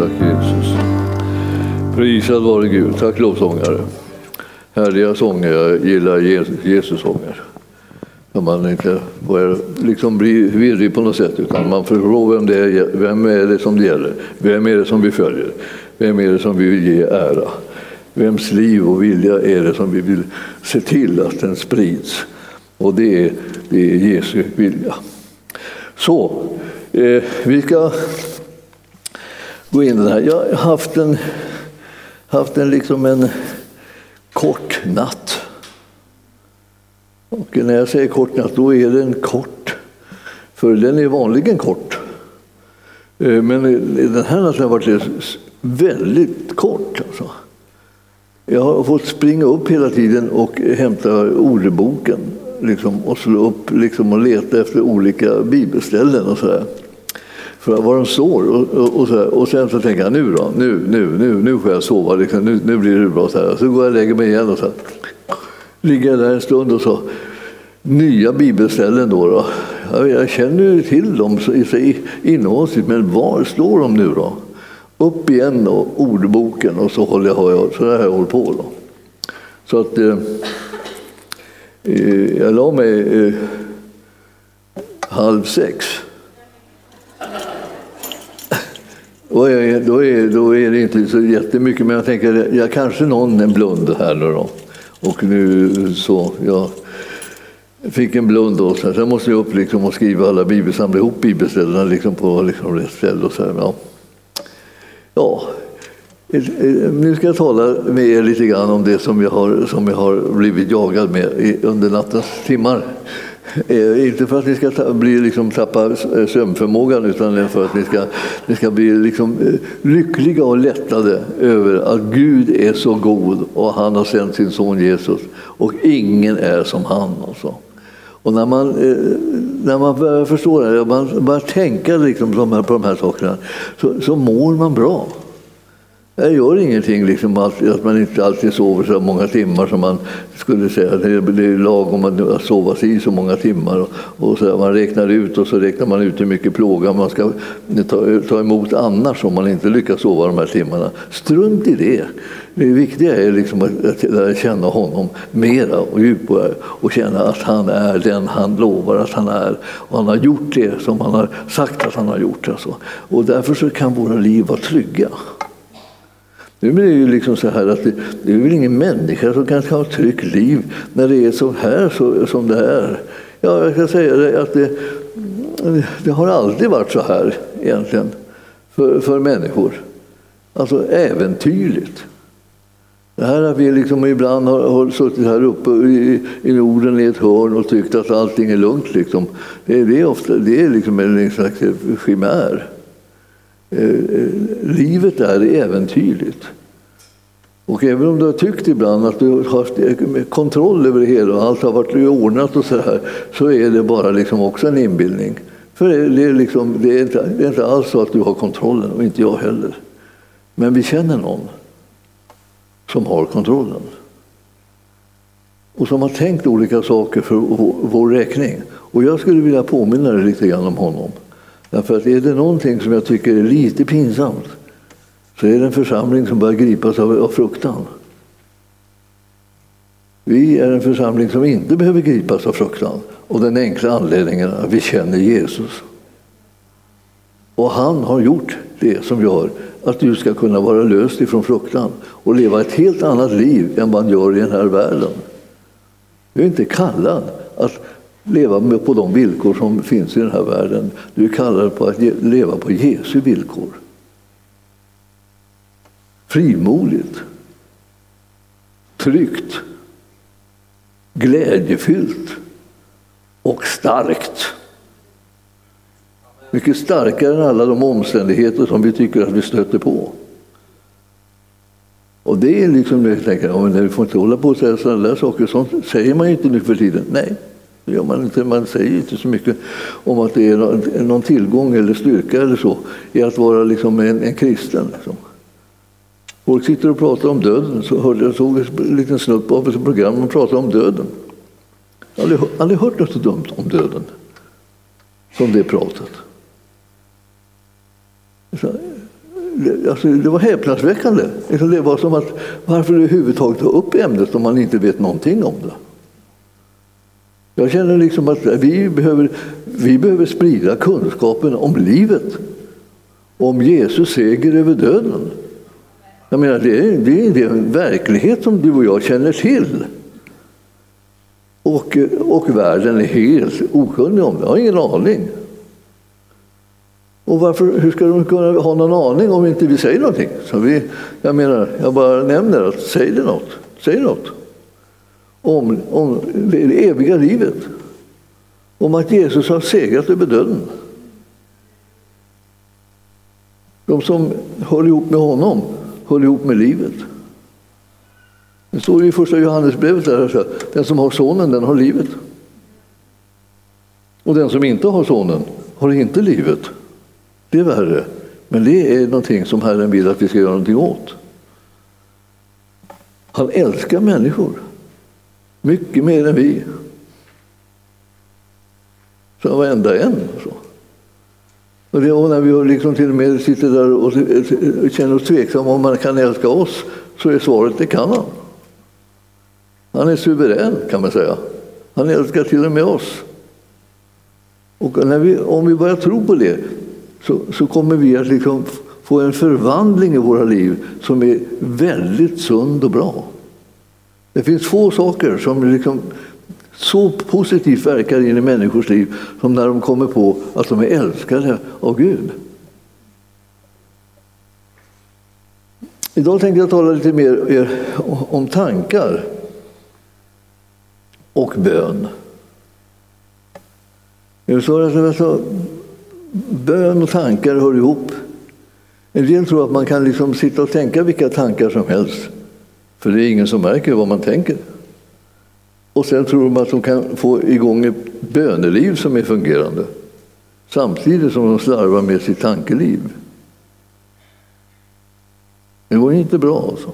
Tack Jesus. Prisad vare Gud. Tack lovsångare. Härliga sånger. Jag gillar Jesus-sånger. När man inte börjar liksom bli virrig på något sätt utan man förstår vem det är, vem är det som det gäller. Vem är det som vi följer? Vem är det som vi vill ge ära? Vems liv och vilja är det som vi vill se till att den sprids? Och det är, det är Jesu vilja. Så, eh, vi ska gå in i det här. Jag har haft en, haft en, liksom en kort natt. Och när jag säger kort natt, då är den kort. För den är vanligen kort. Eh, men den här natten har varit väldigt kort. Alltså. Jag har fått springa upp hela tiden och hämta ordboken liksom, och slå upp liksom, och leta efter olika bibelställen och sådär. För vad de står. Och, och, och, så och sen så tänker jag nu då, nu, nu, nu, nu får jag sova, liksom, nu, nu blir det bra. Så, här. så går jag och lägger mig igen och så ligger jag där en stund och så nya bibelställen då. då. Jag, jag känner ju till dem innehållsligt, men var står de nu då? Upp igen då, ordboken och så håller jag, så där har jag hållit på. Då. Så att eh, eh, jag la mig eh, halv sex. Då är, då, är, då är det inte så jättemycket, men jag tänker jag kanske någon en blund här nu då. Och nu så, jag fick en blund då. Sen måste jag upp liksom och skriva alla bibel, samla ihop bibelställena liksom på liksom rätt ställe. Och så här, ja. Ja, eh, eh, nu ska jag tala med er lite grann om det som jag har, som jag har blivit jagad med under nattens timmar. Eh, inte för att ni ska ta, bli, liksom, tappa eh, sömnförmågan utan för att ni ska, ni ska bli liksom, eh, lyckliga och lättade över att Gud är så god och han har sänt sin son Jesus och ingen är som han. Alltså. Och när man, när man börjar förstå det, man börjar tänka liksom på de här sakerna, så, så mår man bra. Det gör ingenting liksom, att man inte alltid sover så många timmar som man skulle säga. Det är lagom att sova sig så många timmar. Och, och så man räknar ut och så räknar man ut hur mycket plåga man ska ta, ta emot annars om man inte lyckas sova de här timmarna. Strunt i det. Det viktiga är liksom att lära känna honom mera och djupare och känna att han är den han lovar att han är. Och han har gjort det som han har sagt att han har gjort. Alltså. Och därför så kan våra liv vara trygga. Nu blir det ju liksom så här att det, det är väl ingen människa som kan ha ett tryggt liv när det är så här så, som det är. Ja, jag kan säga det, att det, det har aldrig varit så här egentligen för, för människor. Alltså äventyrligt. Det här att vi liksom ibland har, har suttit här uppe i, i Norden i ett hörn och tyckt att allting är lugnt. Liksom. Det, det, är ofta, det är liksom en slags chimär. Eh, eh, livet är äventyrligt. Och även om du har tyckt ibland att du har haft eh, kontroll över det hela och allt har varit ordnat och så här, så är det bara liksom också en inbildning. För det är, liksom, det, är inte, det är inte alls så att du har kontrollen, och inte jag heller. Men vi känner någon som har kontrollen. Och som har tänkt olika saker för vår räkning. Och jag skulle vilja påminna dig lite grann om honom. Därför att är det någonting som jag tycker är lite pinsamt så är det en församling som börjar gripas av, av fruktan. Vi är en församling som inte behöver gripas av fruktan. Och den enkla anledningen är att vi känner Jesus. Och han har gjort det som gör att du ska kunna vara löst ifrån fruktan och leva ett helt annat liv än man gör i den här världen. Du är inte kallad att leva på de villkor som finns i den här världen. Du kallar det på att leva på Jesu villkor. Frimodigt, tryggt, glädjefyllt och starkt. Mycket starkare än alla de omständigheter som vi tycker att vi stöter på. Och det är liksom, jag tänker, vi får inte hålla på och säga sådana där saker. Sånt säger man ju inte nu för tiden. Nej, det gör man inte. Man säger inte så mycket om att det är någon tillgång eller styrka eller så i att vara liksom en, en kristen. Liksom. Folk sitter och pratar om döden. Så hörde jag såg en liten snutt av ett program man pratar om döden. Jag har aldrig, aldrig hört något så dumt om döden som det pratet. Så, alltså, det var häpnadsväckande. Liksom, det var som att varför överhuvudtaget ta upp ämnet om man inte vet någonting om det? Jag känner liksom att vi behöver, vi behöver sprida kunskapen om livet. Om Jesus seger över döden. Jag menar, det, är, det är en verklighet som du och jag känner till. Och, och världen är helt okunnig om det, har ingen aning. Och varför, hur ska de kunna ha någon aning om inte vi säger någonting? Så vi, jag menar, jag bara nämner att säg det något. Säg något. Om, om det eviga livet. Om att Jesus har segrat över döden. De som hör ihop med honom hör ihop med livet. Det står i första Johannesbrevet där, alltså, den som har sonen den har livet. Och den som inte har sonen har inte livet. Det är värre. Men det är någonting som Herren vill att vi ska göra någonting åt. Han älskar människor. Mycket mer än vi. Så varenda en. Så. Och, det, och när vi liksom till och med sitter där och känner oss tveksamma om man kan älska oss så är svaret det kan han. Han är suverän kan man säga. Han älskar till och med oss. Och när vi, om vi börjar tro på det så, så kommer vi att liksom få en förvandling i våra liv som är väldigt sund och bra. Det finns få saker som liksom så positivt verkar in i människors liv som när de kommer på att de är älskade av Gud. Idag tänkte jag tala lite mer om tankar och bön. Bön och tankar hör ihop. En del tror att man kan liksom sitta och tänka vilka tankar som helst. För det är ingen som märker vad man tänker. Och sen tror de att de kan få igång ett böneliv som är fungerande. Samtidigt som de slarvar med sitt tankeliv. Det går inte bra alltså.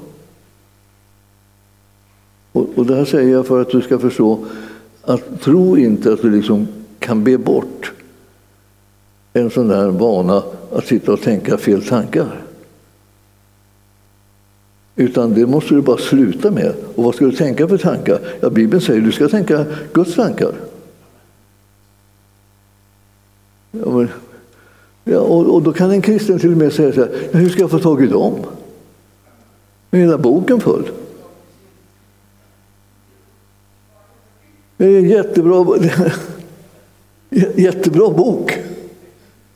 Och, och det här säger jag för att du ska förstå att tro inte att du liksom kan be bort en sån där vana att sitta och tänka fel tankar. Utan det måste du bara sluta med. Och vad ska du tänka för tankar? Ja, Bibeln säger att du ska tänka Guds tankar. Ja, men, ja, och, och, då kan en kristen till och med säga så här, hur ska jag få tag i dem? Är hela boken full. Det är en jättebra, jättebra bok.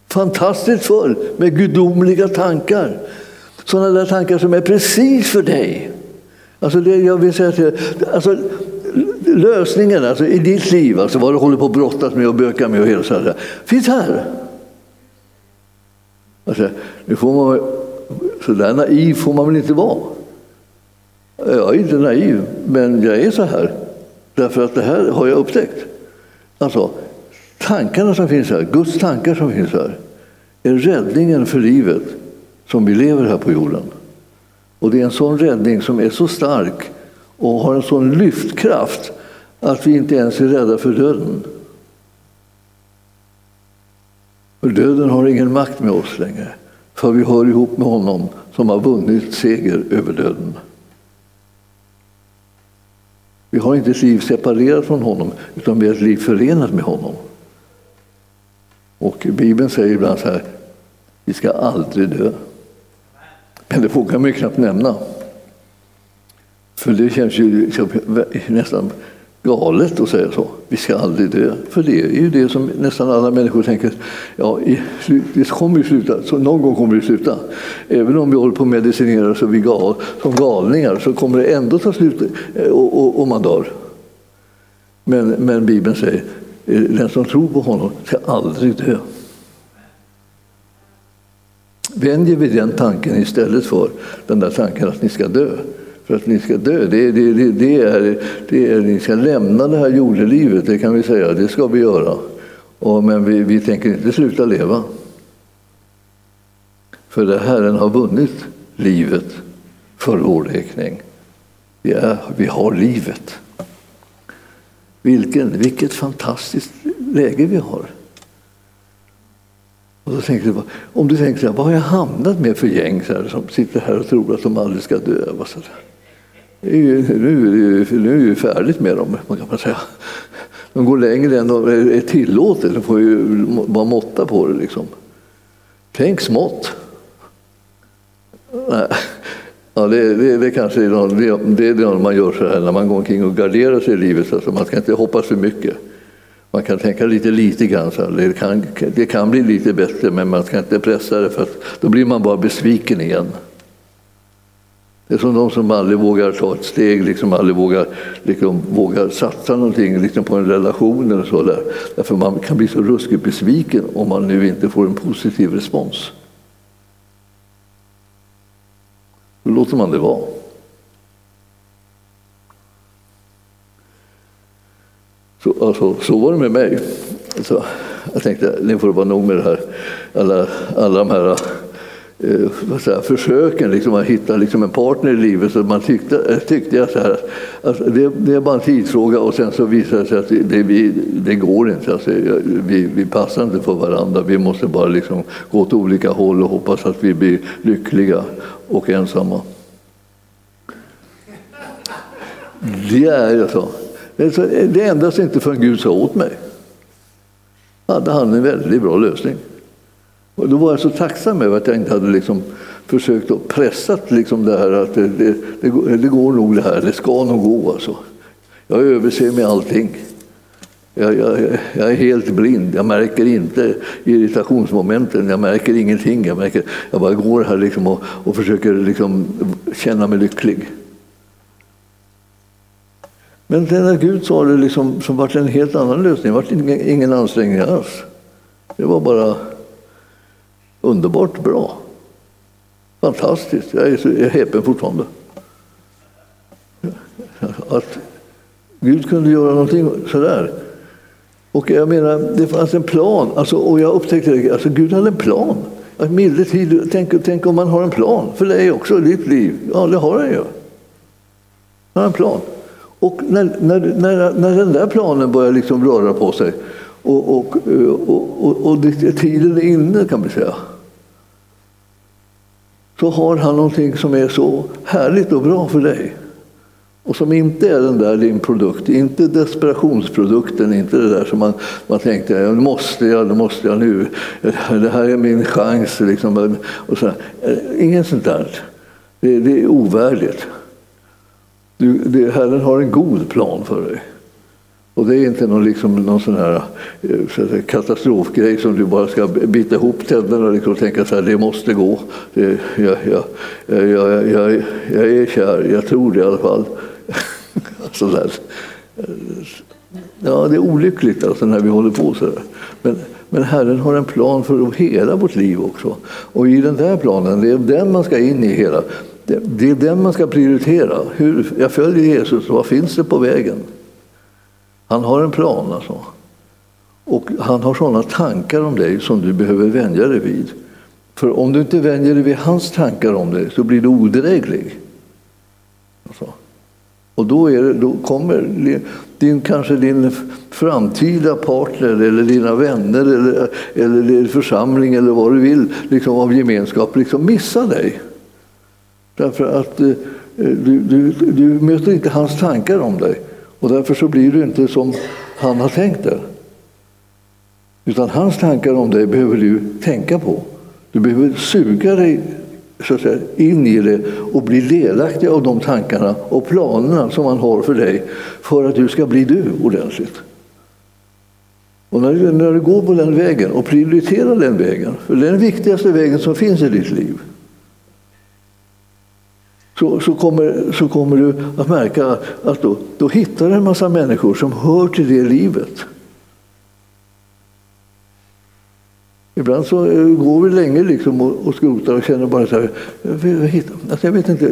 Fantastiskt full med gudomliga tankar. Sådana där tankar som är precis för dig. Alltså det jag vill säga till alltså lösningen alltså i ditt liv, alltså vad du håller på att brottas med och böka med och hela sådär, alltså, finns här. Alltså, nu får man, så där naiv får man väl inte vara. Jag är inte naiv, men jag är så här. Därför att det här har jag upptäckt. Alltså, tankarna som finns här, Guds tankar som finns här, är räddningen för livet som vi lever här på jorden. Och det är en sån räddning som är så stark och har en sån lyftkraft att vi inte ens är rädda för döden. För döden har ingen makt med oss längre, för vi hör ihop med honom som har vunnit seger över döden. Vi har inte ett liv separerat från honom, utan vi har ett liv förenat med honom. Och Bibeln säger ibland så här, vi ska aldrig dö. Men det vågar man ju knappt nämna. För det känns ju nästan galet att säga så. Vi ska aldrig dö. För det är ju det som nästan alla människor tänker. Ja, det kommer ju sluta. Så någon gång kommer det sluta. Även om vi håller på att medicinera så vi gal, som galningar så kommer det ändå ta slut om och, och, och man dör. Men, men Bibeln säger eh, den som tror på honom ska aldrig dö. Vänjer vi den tanken istället för den där tanken att ni ska dö. För att ni ska dö, det, det, det, det, är, det är, ni ska lämna det här jordelivet, det kan vi säga, det ska vi göra. Och, men vi, vi tänker inte sluta leva. För det Herren har vunnit livet för vår räkning. Vi, är, vi har livet. Vilken, vilket fantastiskt läge vi har. Och då tänkte jag, om du tänker så här, vad har jag hamnat med för gäng så här, som sitter här och tror att de aldrig ska dö? Så är ju, nu, är det, nu är det ju färdigt med dem, man kan säga. De går längre än de är tillåtet, de får ju vara måtta på det. Liksom. Tänk smått. Nej. Ja, det, det, det kanske är, någon, det, det är det man gör så här när man går omkring och garderar sig i livet. Alltså man ska inte hoppas för mycket. Man kan tänka lite lite grann, så det, kan, det kan bli lite bättre men man ska inte pressa det för att då blir man bara besviken igen. Det är som de som aldrig vågar ta ett steg, liksom aldrig vågar, liksom, vågar satsa någonting liksom på en relation eller så. Där. Därför man kan bli så ruskigt besviken om man nu inte får en positiv respons. Då låter man det vara. Så, alltså, så var det med mig. Så jag tänkte, nu får det vara nog med det här. Alla, alla de här eh, säga, försöken liksom, att hitta liksom, en partner i livet. Så man tyckte, eh, tyckte jag så här, alltså, det, det, är bara en tidsfråga och sen så visar det sig att det, vi, det går inte. Alltså, vi, vi passar inte för varandra. Vi måste bara liksom, gå åt olika håll och hoppas att vi blir lyckliga och ensamma. Det är så. Eh, eh, det ändras inte förrän Gud sa åt mig. Då hade han en väldigt bra lösning. Och då var jag så tacksam över att jag inte hade liksom försökt att pressa liksom det här att det, det, det, det, går nog det här, det ska nog gå. Alltså. Jag överser med allting. Jag, jag, jag, är helt blind, jag märker inte irritationsmomenten, jag märker ingenting. Jag, märker, jag bara går här liksom och, och försöker liksom känna mig lycklig. Men när Gud sa det liksom, så var det en helt annan lösning. Det var ingen, ingen ansträngning alls. Det var bara underbart bra. Fantastiskt. Jag är, så, jag är häpen fortfarande. Att Gud kunde göra någonting sådär. Och jag menar, det fanns en plan. Alltså, och jag upptäckte att alltså, Gud hade en plan. Att tänk, tänk om man har en plan för dig också, i ditt liv. Ja, det har han ju. Han har en plan. Och när, när, när, när den där planen börjar liksom röra på sig och, och, och, och, och tiden är inne kan man säga. Så har han någonting som är så härligt och bra för dig. Och som inte är den där din produkt, inte desperationsprodukten, inte det där som man, man tänkte, nu måste jag, nu måste jag nu, det här är min chans. Liksom. Och så, inget sånt där. Det, det är ovärdigt. Du, det, Herren har en god plan för dig. Och det är inte någon, liksom, någon sån här eh, katastrofgrej som du bara ska bita ihop tänderna liksom och tänka så här, det måste gå. Det, jag, jag, jag, jag, jag är kär, jag tror det i alla fall. så där. Ja, det är olyckligt alltså när vi håller på så där. Men, men Herren har en plan för hela vårt liv också. Och i den där planen, det är den man ska in i hela. Det, det är den man ska prioritera. Hur, jag följer Jesus, vad finns det på vägen? Han har en plan alltså. Och han har sådana tankar om dig som du behöver vänja dig vid. För om du inte vänjer dig vid hans tankar om dig så blir du odräglig. Alltså. Och då, det, då kommer din, kanske din framtida partner eller dina vänner eller, eller din församling eller vad du vill liksom av gemenskap liksom missa dig. Därför att eh, du, du, du möter inte hans tankar om dig. Och därför så blir du inte som han har tänkt dig. Utan hans tankar om dig behöver du tänka på. Du behöver suga dig så att säga, in i det och bli delaktig av de tankarna och planerna som han har för dig för att du ska bli du ordentligt. Och när du, när du går på den vägen och prioriterar den vägen, för det är den viktigaste vägen som finns i ditt liv så, så, kommer, så kommer du att märka att då, då hittar du en massa människor som hör till det livet. Ibland så eh, går vi länge liksom och, och skrotar och känner bara så här, jag, alltså jag vet inte,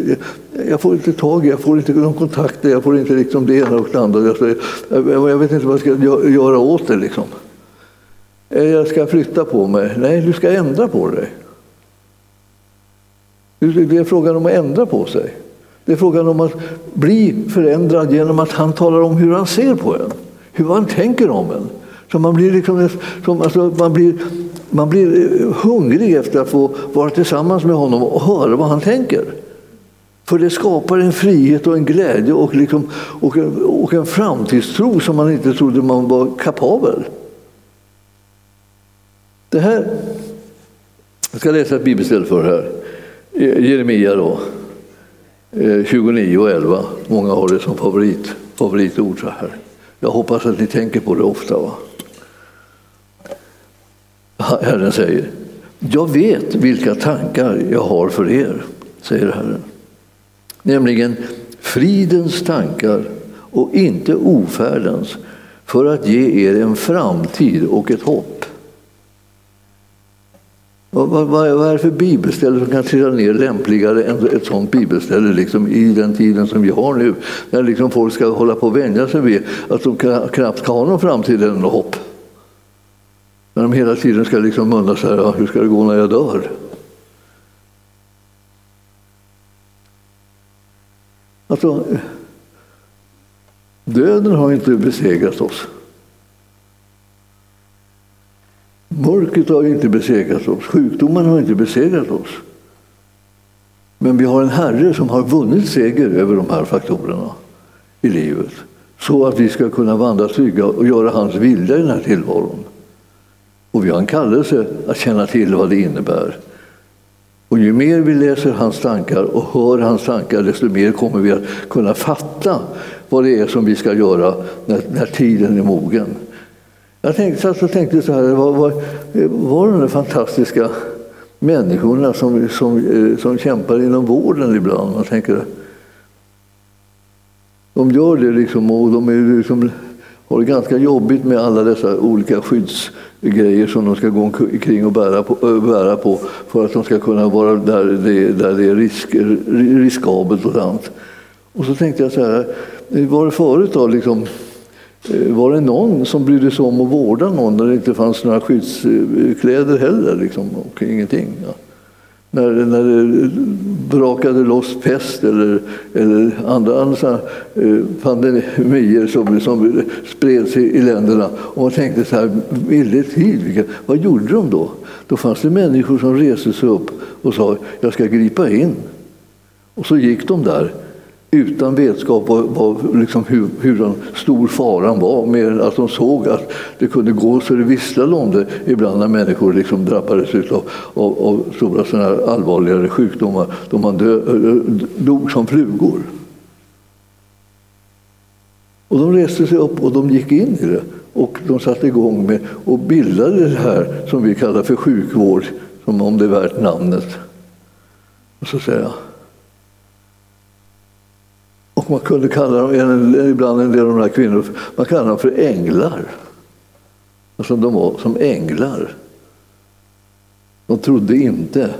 jag, jag, får inte tag i, jag får inte någon kontakt, jag får inte liksom det ena och det andra. Alltså, jag, jag vet inte vad jag ska göra åt det liksom. Eh, jag ska flytta på mig. Nej, du ska ändra på dig. Det är frågan om att ändra på sig. Det är frågan om att bli förändrad genom att han talar om hur han ser på en. Hur han tänker om en. Så man blir, liksom, som, alltså, man blir man blir eh, hungrig efter att få vara tillsammans med honom och höra vad han tänker. För det skapar en frihet och en glädje och, liksom, och, en, och en framtidstro som man inte trodde man var kapabel. Det här, jag ska läsa ett bibelställe för här. Eh, Jeremia då, eh, 29 och 11. Många har det som favorit, favoritord. Så här. Jag hoppas att ni tänker på det ofta. Va? Herren säger, jag vet vilka tankar jag har för er, säger Herren. Nämligen fridens tankar och inte ofärdens, för att ge er en framtid och ett hopp. Vad, vad, vad är det för bibelställe som kan trilla ner lämpligare än ett sådant bibelställe liksom, i den tiden som vi har nu? När liksom folk ska hålla på och vänja sig vid att de knappt kan ha någon framtid eller något hopp. När de hela tiden ska liksom undra så här, ja, hur ska det gå när jag dör? Alltså, döden har inte besegrat oss. Mörkret har inte besegrat oss, sjukdomen har inte besegrat oss. Men vi har en Herre som har vunnit seger över de här faktorerna i livet. Så att vi ska kunna vandra trygga och göra hans vilja i den här tillvaron. Och vi har en kallelse att känna till vad det innebär. Och ju mer vi läser hans tankar och hör hans tankar, desto mer kommer vi att kunna fatta vad det är som vi ska göra när, när tiden är mogen. Jag tänkte, satt och tänkte så här, var, var, var de där fantastiska människorna som, som, eh, som kämpar inom vården ibland? Man tänker, de gör det liksom och de är liksom, har det ganska jobbigt med alla dessa olika skyddsgrejer som de ska gå omkring och bära på, eh, bära på för att de ska kunna vara där det, där det är risk, riskabelt och sånt. Och så tänkte jag så här, var det förut då liksom, Eh, var det någon som brydde sig om att vårda någon när det inte fanns några skyddskläder heller? Liksom, och ingenting. Ja. När, när det brakade loss pest eller, eller andra, andra eh, pandemier som, som spreds i, i länderna. Och man tänkte så här, ville tid, vad gjorde de då? Då fanns det människor som reste sig upp och sa, jag ska gripa in. Och så gick de där utan vetskap om liksom hur, hur stor faran var, mer än att de såg att det kunde gå så det visslade om det ibland när människor liksom drabbades av, av, av stora såna allvarligare sjukdomar då man dö, dog som flugor. Och de reste sig upp och de gick in i det och de satte igång med och bildade det här som vi kallar för sjukvård, som om det är värt namnet. Och så säger jag, man kunde kalla dem, ibland en del av de här kvinnorna, man kallade dem för änglar. Alltså de var som änglar. De trodde inte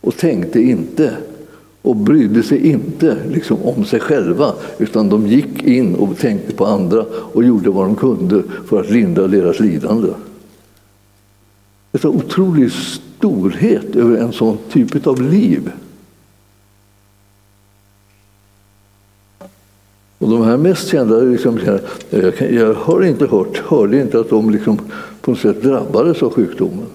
och tänkte inte och brydde sig inte liksom, om sig själva utan de gick in och tänkte på andra och gjorde vad de kunde för att lindra deras lidande. Det är en otrolig storhet över en sån typ av liv. Och de här mest kända, liksom, jag, jag har inte hört, hörde inte att de liksom på något sätt drabbades av sjukdomen.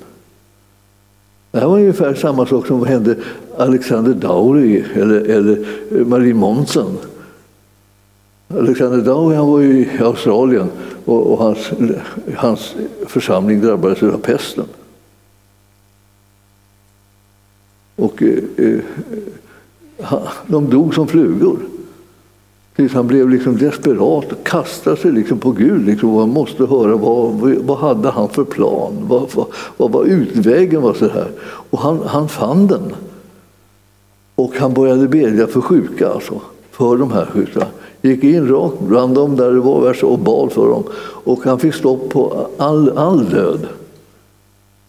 Det här var ungefär samma sak som hände Alexander Dauri eller, eller eh, Marie Monson. Alexander Dauri han var i Australien och, och hans, hans församling drabbades av pesten. Och eh, eh de dog som flugor. Tills han blev liksom desperat och kastade sig liksom på Gud. Liksom, och måste höra vad, vad hade han för plan? Vad, vad, vad var utvägen? Var så här? Och han, han fann den. Och han började bedja för sjuka, alltså, för de här sjuka. Gick in rakt bland dem där det var värst och bad för dem. Och han fick stopp på all, all död.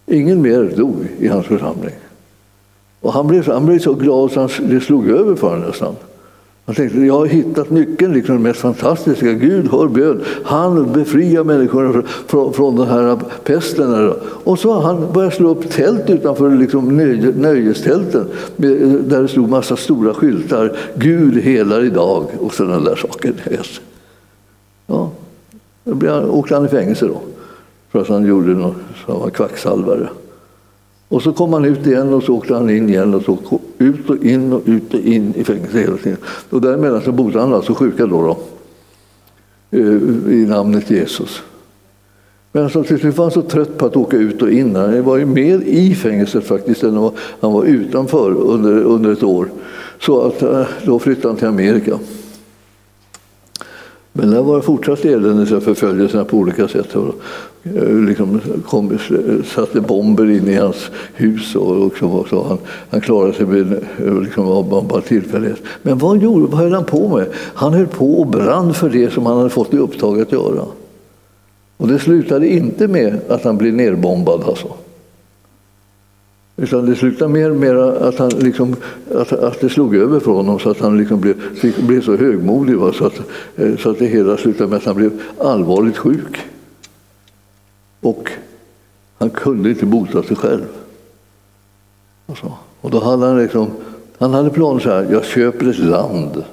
Ingen mer dog i hans församling. Och han blev, han blev så glad så han, det slog över för honom nästan. Han tänkte, jag har hittat nyckeln, liksom den mest fantastiska. Gud hör bön. Han befriar människorna från, från den här pesten. Och så har han börjat slå upp tält utanför liksom nöjestälten där det stod massa stora skyltar. Gud helar idag och sådana där saker. Ja, då åkte han i fängelse då. För att han gjorde något, han var kvacksalvare. Och så kom han ut igen och så åkte han in igen och så ut och in och ut och in i fängelse hela tiden. Och däremellan så bodde han alltså sjuka då, då eh, i namnet Jesus. Men alltså, till slut var han så trött på att åka ut och in. Han var ju mer i fängelset faktiskt än han var utanför under, under ett år. Så att, eh, då flyttade han till Amerika. Men där var det fortsatt elände förföljelserna på olika sätt. Och liksom kom, eh, satte bomber in i hans hus och, och liksom, så. Han, han klarade sig med eh, liksom, av bara tillfällighet. Men vad, gjorde, vad höll han på med? Han höll på och brann för det som han hade fått i uppdrag att göra. Och det slutade inte med att han blev nerbombad. Alltså. Utan det slutade mer med att, han liksom, att, att det slog över för honom så att han liksom blev, blev så högmodig va? Så, att, så att det hela slutade med att han blev allvarligt sjuk. Och han kunde inte bota sig själv. Alltså. Och då hade han liksom, han hade planer så här, jag köper ett land.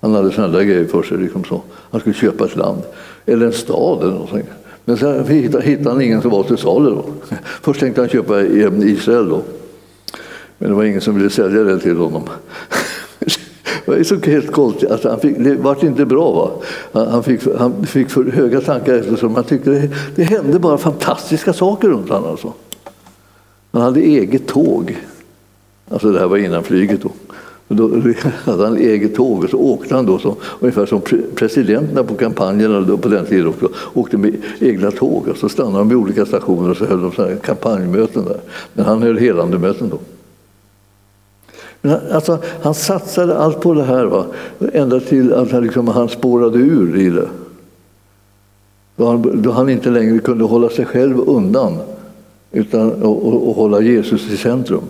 Han hade sådana där grejer för sig. Liksom så. Han skulle köpa ett land, eller en stad eller någonting. Men sen hittade han ingen som var till salu. Då. Först tänkte han köpa Israel då. Men det var ingen som ville sälja det till honom. Det var så helt konstigt. Alltså han fick, det var inte bra. Va? Han, fick, han fick för höga tankar eftersom han tyckte det, det hände bara fantastiska saker runt honom. Alltså. Han hade eget tåg. Alltså det här var innan flyget. Då. Då hade han eget tåg och så åkte han då som, ungefär som presidenterna på kampanjerna då på den tiden också, åkte med egna tåg. Och så stannade de vid olika stationer och så höll de så kampanjmöten där. Men han höll helande möten då. Men alltså, han satsade allt på det här, va? ända till att han, liksom, han spårade ur i det. Då han, då han inte längre kunde hålla sig själv undan utan, och, och, och hålla Jesus i centrum.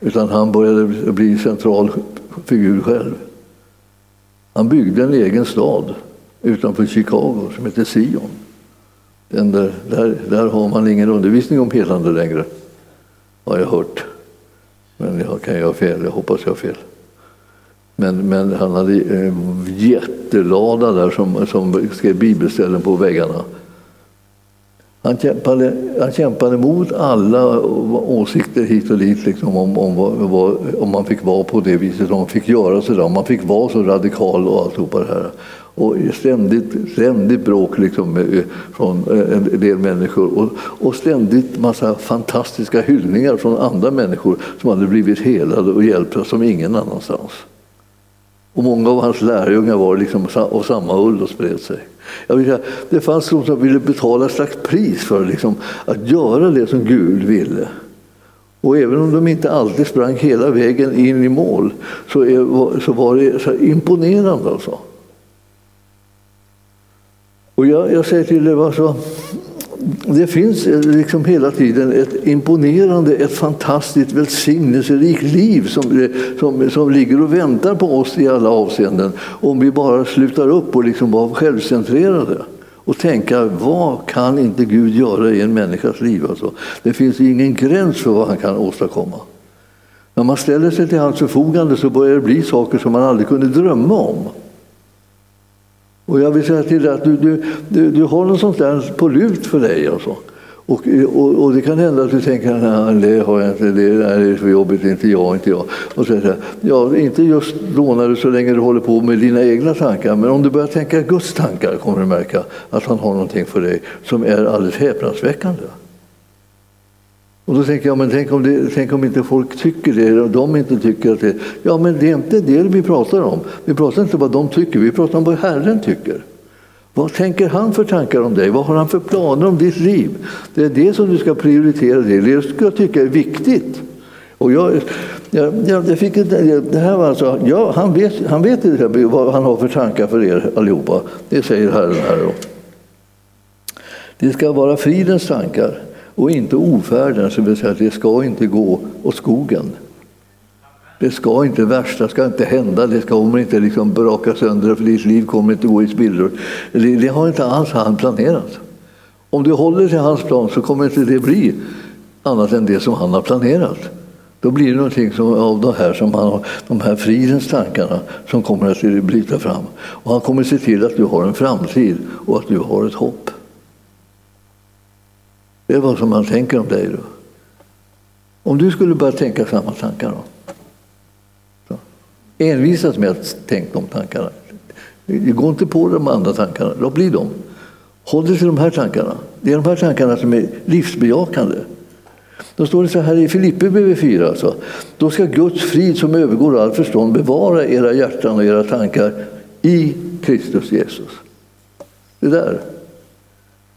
Utan han började bli central figur själv. Han byggde en egen stad utanför Chicago som heter Sion. Den där, där, där har man ingen undervisning om helande längre, har jag hört. Men jag kan göra fel, jag hoppas jag har fel. Men, men han hade en jättelada där som, som skrev bibelställen på väggarna. Han kämpade, han kämpade mot alla åsikter hit och dit liksom, om, om, om, om man fick vara på det viset, om man fick göra sådär, om man fick vara så radikal och alltihopa det här. Och ständigt, ständigt bråk liksom, från eh, en del människor och, och ständigt massa fantastiska hyllningar från andra människor som hade blivit helade och hjälpta som ingen annanstans. Och många av hans lärjungar var liksom av samma ull och spred sig. Jag vill säga, det fanns de som ville betala ett slags pris för liksom, att göra det som Gud ville. Och även om de inte alltid sprang hela vägen in i mål så, är, så var det så imponerande. Alltså. Och jag, jag säger till er, alltså, det finns eh, liksom hela tiden ett imponerande, ett fantastiskt välsignelserikt liv som, eh, som, som ligger och väntar på oss i alla avseenden. Om vi bara slutar upp och liksom vara självcentrerade och tänka vad kan inte Gud göra i en människas liv? Alltså, det finns ingen gräns för vad han kan åstadkomma. När man ställer sig till hans förfogande så börjar det bli saker som man aldrig kunde drömma om. Och jag vill säga till dig att du, du, du, du har något sånt där på lut för dig. Alltså. Och, och, och, det kan hända att du tänker att det har jag inte, det är för jobbigt, inte jag, inte jag. Och så här, ja, inte just då när du så länge du håller på med dina egna tankar, men om du börjar tänka Guds tankar kommer du märka att han har någonting för dig som är alldeles häpnadsväckande. Och då tänker jag, men tänk om, det, tänk om inte folk tycker det, och de inte tycker att det... Ja, men det är inte det vi pratar om. Vi pratar inte om vad de tycker, vi pratar om vad Herren tycker. Vad tänker han för tankar om dig? Vad har han för planer om ditt liv? Det är det som du ska prioritera, det, det ska jag tycka är viktigt. Och jag, jag, jag fick det här var alltså, ja, han vet, han vet vad han har för tankar för er allihopa. Det säger Herren här. Då. Det ska vara fridens tankar och inte ofärdens, det vill säga att det ska inte gå åt skogen. Det ska inte värsta ska inte hända, det kommer inte liksom braka sönder för ditt liv kommer inte gå i spillror. Det, det har inte alls han planerat. Om du håller till hans plan så kommer inte det bli annat än det som han har planerat. Då blir det någonting som, av det här som han de här fridens tankarna som kommer att bryta fram. Och han kommer se till att du har en framtid och att du har ett hopp. Det är vad som man tänker om dig. Då. Om du skulle börja tänka samma tankar då? Så. Envisas med att tänka de tankarna. Gå inte på de andra tankarna, låt bli dem. Håll dig till de här tankarna. Det är de här tankarna som är livsbejakande. Då står det så här i Filipperbrevet 4. Alltså. Då ska Guds frid som övergår all förstånd bevara era hjärtan och era tankar i Kristus Jesus. Det där.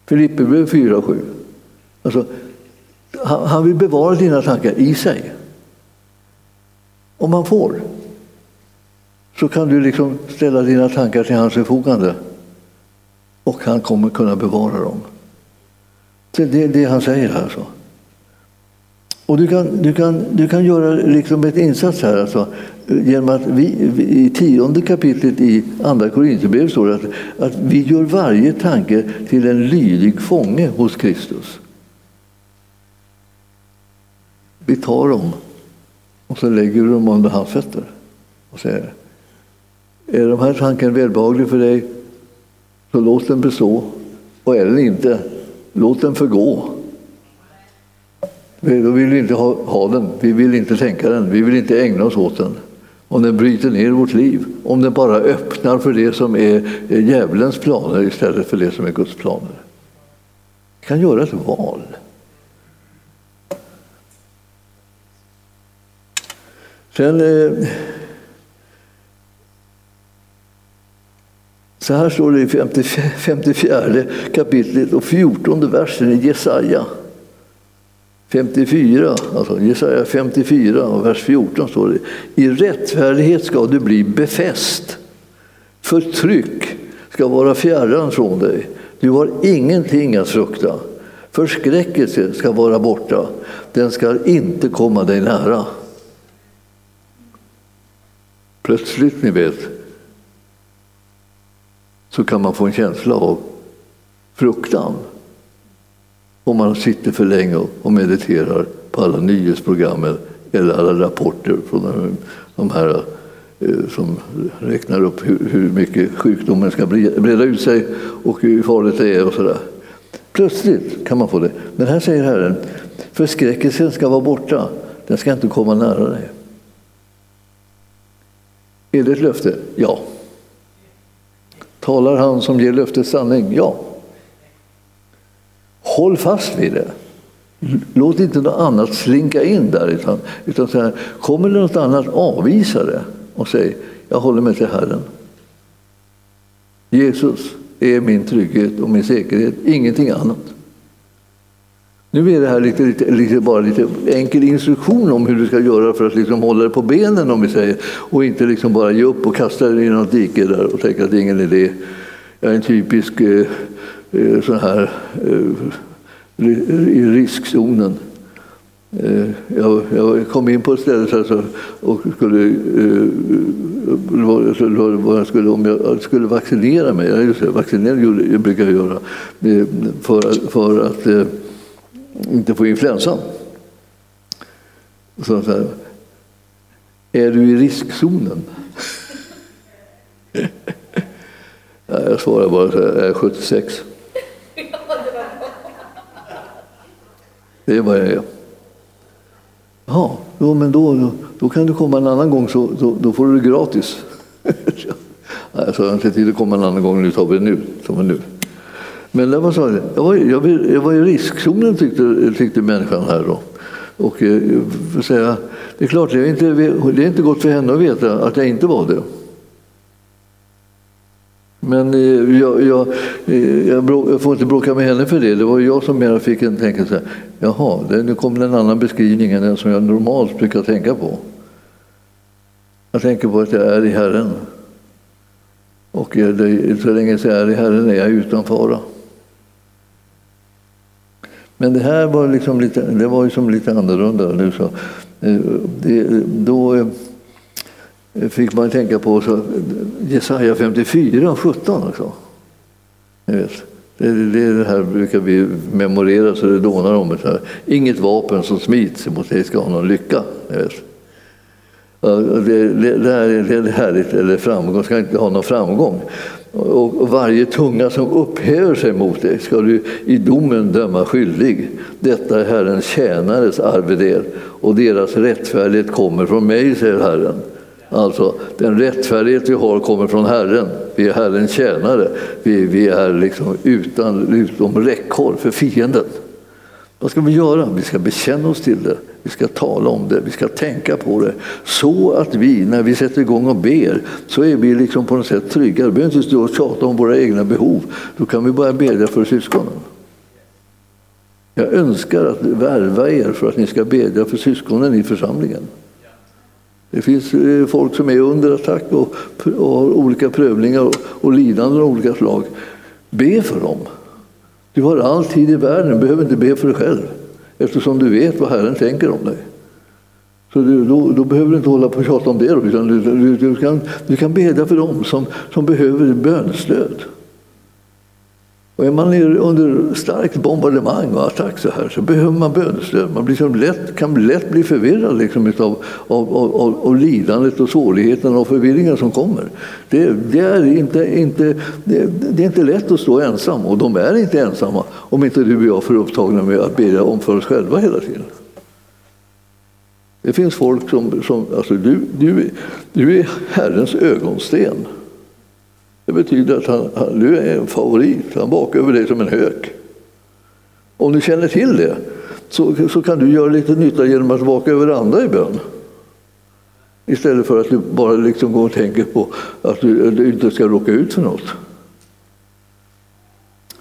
Filipperbrevet 4 och 7. Alltså, han, han vill bevara dina tankar i sig. Om han får så kan du liksom ställa dina tankar till hans förfogande och han kommer kunna bevara dem. Det är det han säger här. Alltså. Och du kan, du kan, du kan göra liksom ett insats här. Alltså, genom att vi, I tionde kapitlet i Andra Korinthierbrevet står det att, att vi gör varje tanke till en lydig fånge hos Kristus. Vi tar dem och så lägger vi dem under hans fötter och säger är de här tanken välbehagliga för dig så låt den bestå. Och är den inte, låt den förgå. Då vill vi inte ha, ha den, vi vill inte tänka den, vi vill inte ägna oss åt den. Om den bryter ner vårt liv, om den bara öppnar för det som är djävulens planer istället för det som är Guds planer. Vi kan göra ett val. Sen eh, Så här står det i 54 kapitlet och 14 versen i Jesaja. 54, alltså Jesaja 54 och vers 14 står det. I rättfärdighet ska du bli befäst. Förtryck ska vara fjärran från dig. Du har ingenting att frukta. Förskräckelse ska vara borta. Den ska inte komma dig nära. Plötsligt, ni vet, så kan man få en känsla av fruktan. Om man sitter för länge och mediterar på alla nyhetsprogram eller alla rapporter från de här eh, som räknar upp hur mycket sjukdomen ska breda ut sig och hur farligt det är och sådär. Plötsligt kan man få det. Men här säger Herren, förskräckelsen ska vara borta, den ska inte komma nära dig. Är det ett löfte? Ja. Talar han som ger löftet sanning? Ja. Håll fast vid det. Låt inte något annat slinka in där. Utan, utan så här, kommer det något annat, avvisa det och säg jag håller mig till Herren. Jesus är min trygghet och min säkerhet, ingenting annat. Nu är det här lite, lite, lite, bara lite enkel instruktion om hur du ska göra för att liksom hålla dig på benen om vi säger. Och inte liksom bara ge upp och kasta dig i något dike där och tänka att det är ingen idé. Jag är en typisk eh, eh sån här eh, i riskzonen. Eh, jag, jag, kom in på ett ställe så alltså, och skulle, eh, vad jag skulle, om jag skulle vaccinera mig. Just det, vaccinera brukar jag göra eh, för, för att eh, inte få influensan. Så, så här, är du i riskzonen? jag svarar bara så här, jag är 76. Det är vad jag är. Ja, då, men då, då, då, kan du komma en annan gång så då, då får du det gratis. jag sa inte till att komma en annan gång, nu tar vi det nu. Som nu. Men det var så, jag, var, jag, jag var i riskzonen tyckte, tyckte människan här då. Och eh, säga, det är klart, det är, inte, det är inte gott för henne att veta att jag inte var det. Men eh, jag, jag, eh, jag, får inte bråka med henne för det. Det var jag som mera fick en tänka så här, jaha, det, nu kommer en annan beskrivning än den som jag normalt brukar tänka på. Jag tänker på att jag är i Herren. Och eh, det, så länge jag är i Herren är jag utan fara. Men det här var, liksom lite, det var liksom lite annorlunda. Nu så. Det, då eh, fick man tänka på så, Jesaja 54 17 också. vet. Det, det, det här brukar vi memorera så det dånar om det. Inget vapen som smits mot dig ska ha någon lycka. Vet. Det, det, det, här är härligt, eller framgång, ska inte ha någon framgång. Och varje tunga som upphäver sig mot dig ska du i domen döma skyldig. Detta är Herrens tjänares arvedel och deras rättfärdighet kommer från mig, säger Herren. Alltså, den rättfärdighet vi har kommer från Herren. Vi är Herrens tjänare. Vi, vi är liksom utan, utom räckhåll för fienden. Vad ska vi göra? Vi ska bekänna oss till det. Vi ska tala om det, vi ska tänka på det. Så att vi, när vi sätter igång och ber, så är vi liksom på något sätt trygga. Vi behöver inte stå och tjata om våra egna behov. Då kan vi börja bedja för syskonen. Jag önskar att värva er för att ni ska bedja för syskonen i församlingen. Det finns eh, folk som är under attack och, har olika prövningar och, och lidanden av olika slag. Be för dem. Du har all tid i världen, du behöver inte be för dig själv eftersom du vet vad Herren tänker om dig. Så du, då, då, behöver du inte hålla på och tjata om det. Utan du, du, du, kan, du kan bedja för dem som, som behöver bönstöd. Och är man under starkt bombardemang och attack så här så behöver man bönestöd. Man blir som lätt, kan lätt bli förvirrad liksom av, av, av, av lidandet och svårigheterna och förvirringen som kommer. Det, det är inte, inte, det, det, är inte lätt att stå ensam och de är inte ensamma om inte du och jag får upptagna med att bedja om för oss själva hela tiden. Det finns folk som, som alltså du, du, du är Herrens ögonsten. Det betyder att han, han, du är en favorit, han vakar över dig som en hök. Om du känner till det så, så kan du göra lite nytta genom att vaka över andra i bön. Istället för att du bara liksom går och tänker på att du, du inte ska råka ut för något.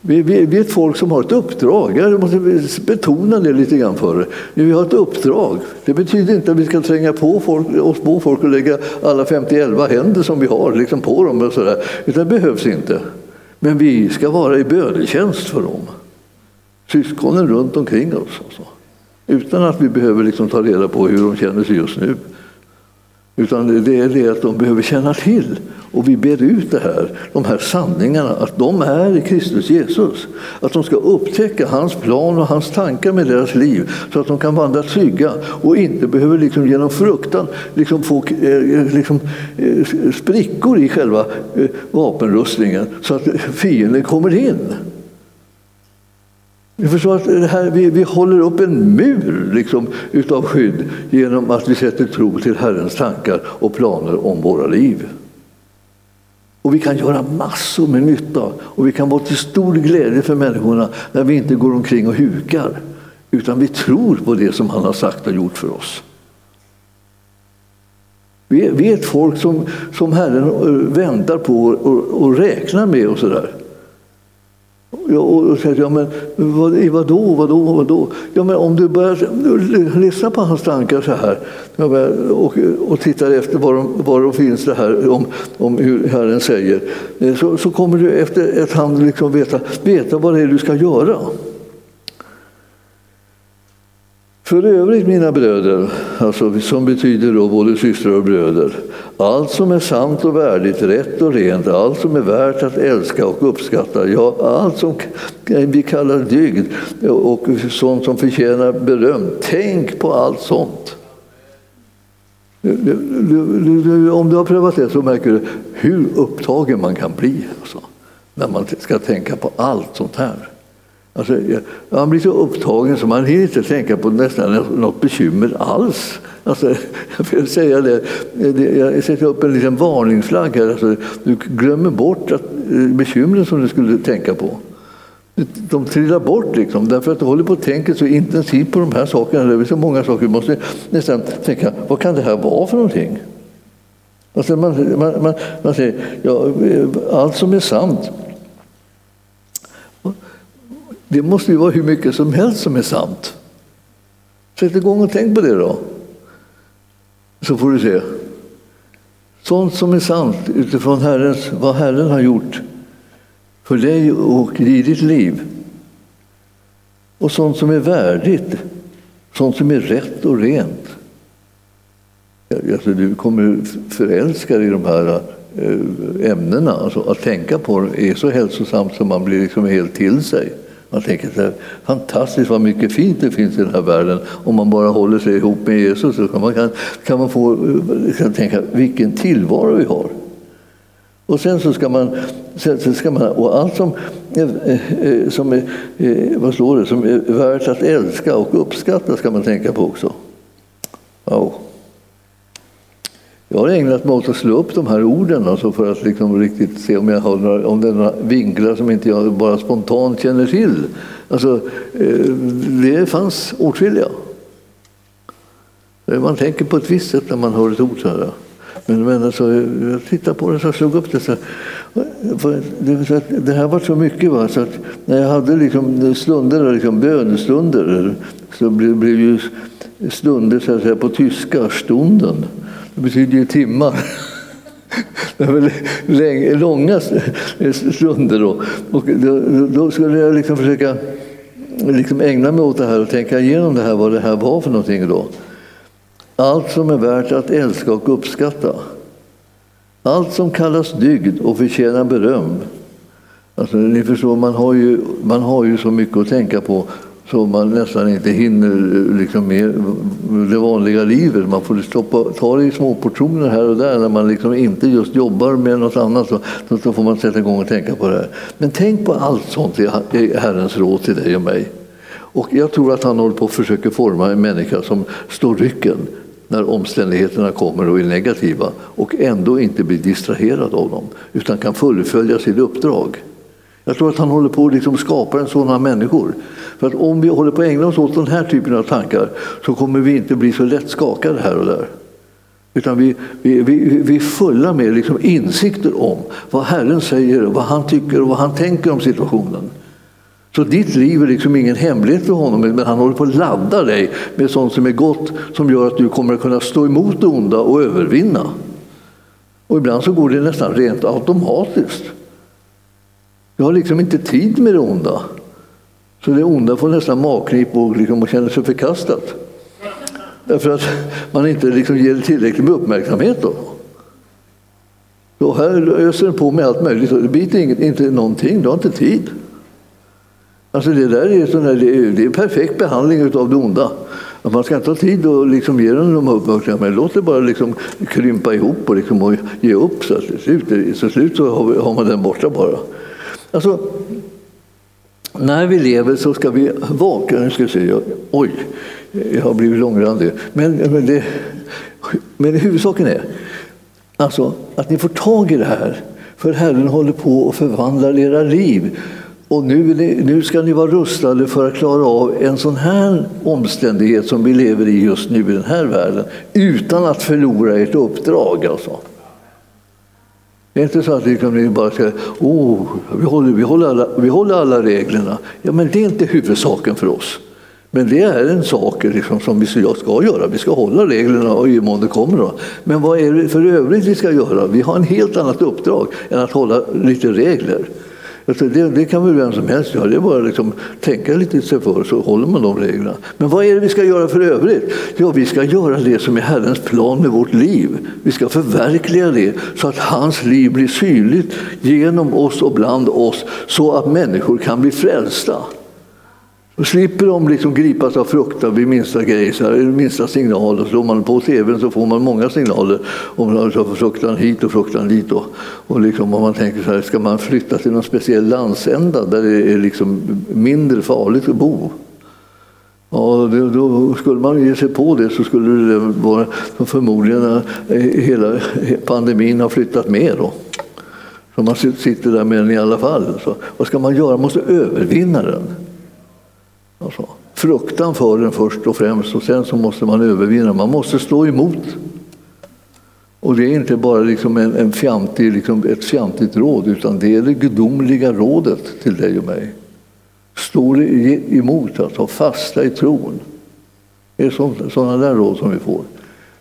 Vi, vi, vi, är ett folk som har ett uppdrag. Jag måste betona det lite grann för er. Vi har ett uppdrag. Det betyder inte att vi ska tränga på folk, oss på folk och lägga alla 51 händer som vi har liksom på dem. Och sådär. Utan det behövs inte. Men vi ska vara i bönetjänst för dem. Syskonen runt omkring oss. Alltså. Utan att vi behöver liksom ta reda på hur de känner sig just nu. Utan det är det att de behöver känna till och vi ber ut det här, de här sanningarna, att de är i Kristus Jesus. Att de ska upptäcka hans plan och hans tankar med deras liv så att de kan vandra trygga och inte behöver liksom genom fruktan liksom få eh, eh liksom, eh, sprickor i själva eh, vapenrustningen så att fienden kommer in. Vi förstår att det här, vi, vi håller upp en mur liksom, utav skydd genom att vi sätter tro till Herrens tankar och planer om våra liv. Och vi kan göra massor med nytta och vi kan vara till stor glädje för människorna när vi inte går omkring och hukar. Utan vi tror på det som han har sagt och gjort för oss. Vi är, vi är ett folk som, som Herren eh, väntar på och, och räknar med och sådär. Och säger, ja, men vad, vadå, vadå, vadå? Ja, men om du börjar lyssna på hans tankar så här och, och tittar efter var de, var de finns det här om, om hur Herren säger eh, så, så kommer du efter ett hand liksom veta, veta vad det är du ska göra. För övrigt, mina bröder, alltså som betyder då både systrar och bröder, allt som är sant och värdigt, rätt och rent, allt som är värt att älska och uppskatta, ja, allt som vi kallar dygd och sånt som förtjänar beröm, tänk på allt sånt. Om du har prövat det så märker du hur upptagen man kan bli alltså, när man ska tänka på allt sånt här. Alltså, han blir så upptagen så man hinner inte tänka på nästan något bekymmer alls. Alltså, jag vill säga det, jag sätter upp en liten varningsflagg här. Alltså, du glömmer bort att, eh, bekymren som du skulle tänka på. De trillar bort liksom, därför att du håller på att tänka så intensivt på de här sakerna. Det är så många saker. Du måste nästan tänka, vad kan det här vara för någonting? Alltså man, man, man, man säger, ja, eh, allt som är sant det måste ju vara hur mycket som helst som är sant. Sätt igång och tänk på det då. Så får du se. Sånt som är sant utifrån Herrens, vad Herren har gjort för dig och i ditt liv. Och sånt som är värdigt, sånt som är rätt och rent. Alltså, du kommer förälska dig i de här eh, ämnena. Alltså, att tänka på det är så hälsosamt som man blir liksom helt till sig man tänker så här, fantastiskt vad mycket fint det finns i den här världen. Om man bara håller sig ihop med Jesus så kan man, kan, kan man få kan tänka vilken tillvaro vi har. Och sen så ska man, så ska man och allt som, eh, eh, som, är, vad står det, som är värt att älska och uppskatta ska man tänka på också. Wow. Jag har ägnat mig åt att slå upp de här orden alltså för att liksom riktigt se om, jag har några, om det är några vinklar som inte jag bara spontant känner till. Alltså, eh, det fanns åtskilliga. Eh, man tänker på ett visst sätt när man hör ett ord så här. Men, men alltså, jag tittade på det och slog upp det. Så här. Det här var så mycket. Va? Så att när jag hade liksom stunder, liksom bönestunder så blev det ju stunder så att säga, på tyska, stunden. Det betyder ju timmar. Länge, långa stunder. Då. Och då, då skulle jag liksom försöka liksom ägna mig åt det här och tänka igenom det här, vad det här var för någonting. Då. Allt som är värt att älska och uppskatta. Allt som kallas dygd och förtjänar beröm. Alltså, ni förstår, man har, ju, man har ju så mycket att tänka på så man nästan inte hinner eh, liksom med det vanliga livet. Man får stoppa, ta det i små portioner här och där när man liksom inte just jobbar med något annat. Så, så får man sätta igång och tänka på det här. Men tänk på allt sånt i Herrens råd till dig och mig. Och jag tror att han håller på att försöka forma en människa som står rycken när omständigheterna kommer och är negativa och ändå inte blir distraherad av dem utan kan fullfölja sitt uppdrag. Jag tror att han håller på att liksom skapa en sådana människor. För att om vi håller på att ägna oss åt den här typen av tankar så kommer vi inte bli så lätt skakade här och där. Utan vi, vi, vi, vi är fulla med liksom insikter om vad Herren säger, vad han tycker och vad han tänker om situationen. Så ditt liv är liksom ingen hemlighet för honom, men han håller på att ladda dig med sånt som är gott som gör att du kommer att kunna stå emot det onda och övervinna. Och ibland så går det nästan rent automatiskt. Du har liksom inte tid med det onda. Så det onda får nästan magknip och, liksom, och känner sig förkastat. Därför att man inte liksom ger tillräckligt med uppmärksamhet. Då. Då här öser den på med allt möjligt och det biter inte någonting, du har inte tid. Alltså det där är, sån här, det är, det är en perfekt behandling av det onda. Att man ska inte ha tid att liksom ge den de uppmärksamhet. Låt det bara liksom krympa ihop och, liksom och ge upp. Så till slut, så slut så har man den borta bara. Alltså, när vi lever så ska vi vaka. Nu ska jag se, oj, jag har blivit långrandig. Men, men, det, men huvudsaken är alltså, att ni får tag i det här. För Herren håller på att förvandla era liv. Och nu, nu ska ni vara rustade för att klara av en sån här omständighet som vi lever i just nu i den här världen utan att förlora ert uppdrag. Alltså. Det är inte så att ni bara ska, oh, vi, håller, vi, håller alla, vi håller alla reglerna. Ja, men det är inte huvudsaken för oss. Men det är en sak liksom, som vi ska göra. Vi ska hålla reglerna och i mån det kommer. Då. Men vad är det för övrigt vi ska göra? Vi har en helt annat uppdrag än att hålla lite regler. Alltså det, det, kan väl vem som helst göra. Det är bara att liksom tänka lite sig för så håller man de reglerna. Men vad är det vi ska göra för övrigt? Ja, vi ska göra det som är Herrens plan med vårt liv. Vi ska förverkliga det så att hans liv blir synligt genom oss och bland oss så att människor kan bli frälsta. Då slipper de liksom gripas av fruktan vid minsta grej, så här, minsta signal. Och slår man på tvn så får man många signaler om fruktan hit och fruktan dit. Och, och liksom om man tänker så här, ska man flytta till någon speciell landsända där det är liksom mindre farligt att bo? Ja, då skulle man ge sig på det så skulle det vara förmodligen eh, hela pandemin har flyttat med. Då. Så man sitter där med den i alla fall. Så vad ska man göra? Man måste övervinna den. Fruktan för den först och främst och sen så måste man övervinna. Man måste stå emot. Och det är inte bara liksom en, en fjantig, liksom ett fjantigt råd utan det är det gudomliga rådet till dig och mig. Stå emot, alltså fasta i tron. Det är sådana där råd som vi får.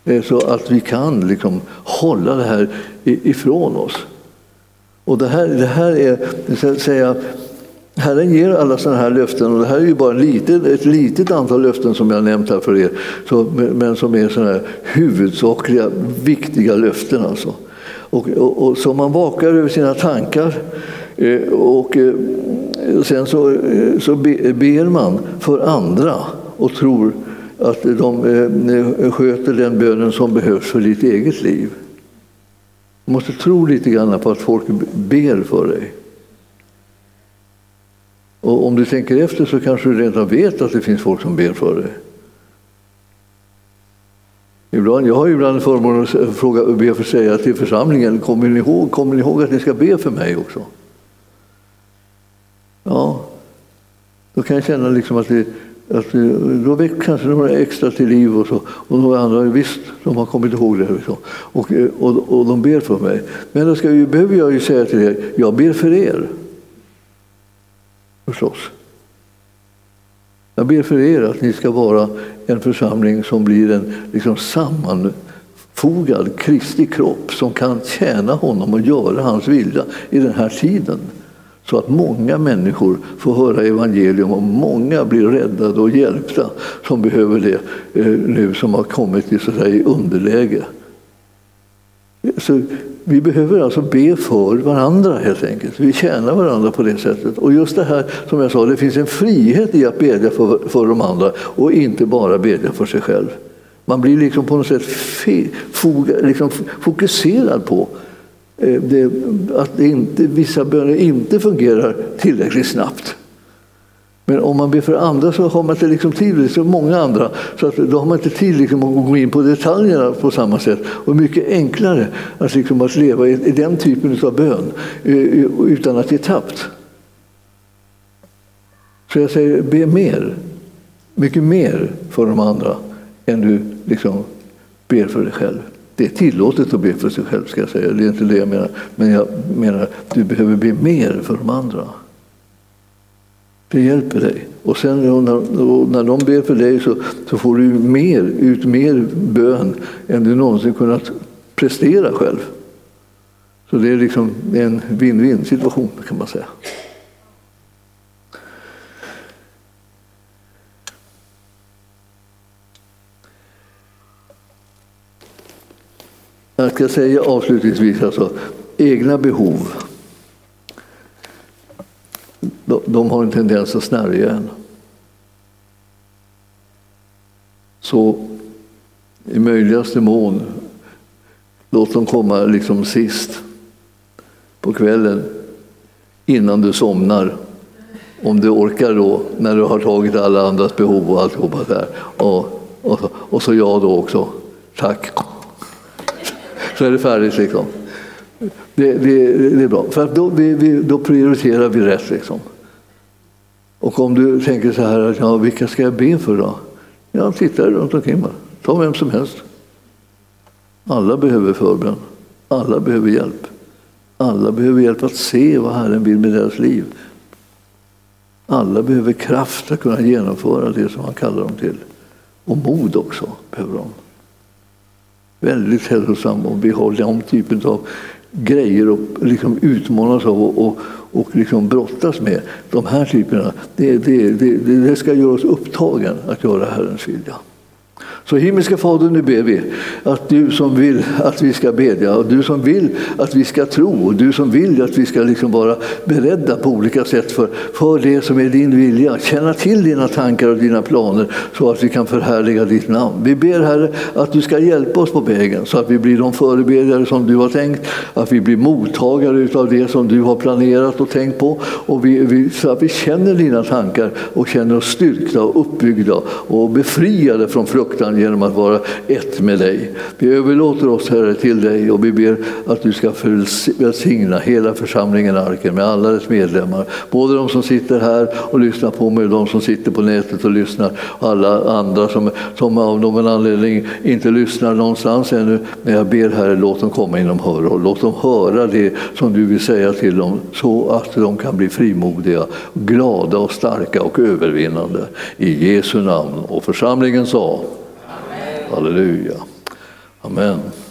Det är så att vi kan liksom hålla det här ifrån oss. Och det här, det här är, så att säga, Herren ger alla sådana här löften och det här är ju bara litet, ett litet antal löften som jag nämnt här för er, så, men som är sådana här huvudsakliga, viktiga löften. Alltså. Och, och, och så man vakar över sina tankar eh, eh, och sen så, eh, så ber man för andra och tror att de sköter den bönen som behövs för ditt eget liv. Du måste tro lite grann på att folk ber för dig. Och om du tänker efter så kanske du redan vet att det finns folk som ber för dig. Ibland, jag har ibland förmånen att fråga, be för säga till församlingen, kommer ni, ihåg, kommer ni ihåg att ni ska be för mig också? Ja, då kan jag känna liksom att, det, att då väcker kanske några extra till liv och så. Och några andra, visst, de har kommit ihåg det. Liksom. Och, och, och de ber för mig. Men då ska behöver jag ju säga till er, jag ber för er. Förstås. Jag ber för er att ni ska vara en församling som blir en liksom sammanfogad Kristi kropp som kan tjäna honom och göra hans vilja i den här tiden. Så att många människor får höra evangelium och många blir räddade och hjälpta som behöver det eh, nu som har kommit i, så i underläge. Så vi behöver alltså be för varandra helt enkelt. Vi tjänar varandra på det sättet. Och just det här som jag sa, det finns en frihet i att bedja för, för de andra och inte bara bedja för sig själv. Man blir liksom på något sätt liksom fokuserad på eh, det, att det inte, vissa böner inte fungerar tillräckligt snabbt. Men om man ber för andra så har man inte liksom tid, det är så många andra, så att då har man inte tid liksom att gå in på detaljerna på samma sätt. Och mycket enklare att, liksom att leva i, den typen av bön eh, eh, utan att ge tappt. Så jag säger, be mer, mycket mer för de andra än du liksom ber för dig själv. Det är tillåtet att be för sig själv, ska jag säga. Det är inte det jag menar. Men jag menar, att du behöver be mer för de andra. Det hjälper dig. Och sen när, när de ber för dig så, så får du mer, ut mer bön än du någonsin kunnat prestera själv. Så det är liksom en win-win situation kan man säga. Jag ska säga avslutningsvis alltså, egna behov de har en tendens att snärja en. Så i möjligaste mån, låt dem komma liksom sist på kvällen innan du somnar. Om du orkar då, när du har tagit alla andras behov och alltihopa där. Och, och, och så jag då också. Tack. Så är det färdigt liksom. Det, det, det är bra, för då, vi, då prioriterar vi rätt. Liksom. Och om du tänker så här, ja, vilka ska jag be för då? Ja, titta runt omkring bara. Ta vem som helst. Alla behöver förbön. Alla behöver hjälp. Alla behöver hjälp att se vad Herren vill med deras liv. Alla behöver kraft att kunna genomföra det som han kallar dem till. Och mod också behöver de. Väldigt hälsosam och vi har den typen av grejer och liksom utmanas av och, och, och liksom brottas med. De här typerna, det, det, det, det ska göra oss upptagen att göra Herrens vilja. Så himmelska Fader, nu ber vi att du som vill att vi ska bedja och du som vill att vi ska tro och du som vill att vi ska liksom vara beredda på olika sätt för, för det som är din vilja. Känna till dina tankar och dina planer så att vi kan förhärliga ditt namn. Vi ber Herre att du ska hjälpa oss på vägen så att vi blir de förebedjare som du har tänkt, att vi blir mottagare av det som du har planerat och tänkt på och vi, vi, så att vi känner dina tankar och känner oss styrkta och uppbyggda och befriade från fruktan genom att vara ett med dig. Vi överlåter oss Herre till dig och vi ber att du ska välsigna hela församlingen Arken med alla dess medlemmar. Både de som sitter här och lyssnar på mig och de som sitter på nätet och lyssnar. Och alla andra som, som av någon anledning inte lyssnar någonstans ännu. Men jag ber Herre, låt dem komma inom hörhåll. Låt dem höra det som du vill säga till dem så att de kan bli frimodiga, glada och starka och övervinnande. I Jesu namn. Och församlingen sa Halleluja. Amen.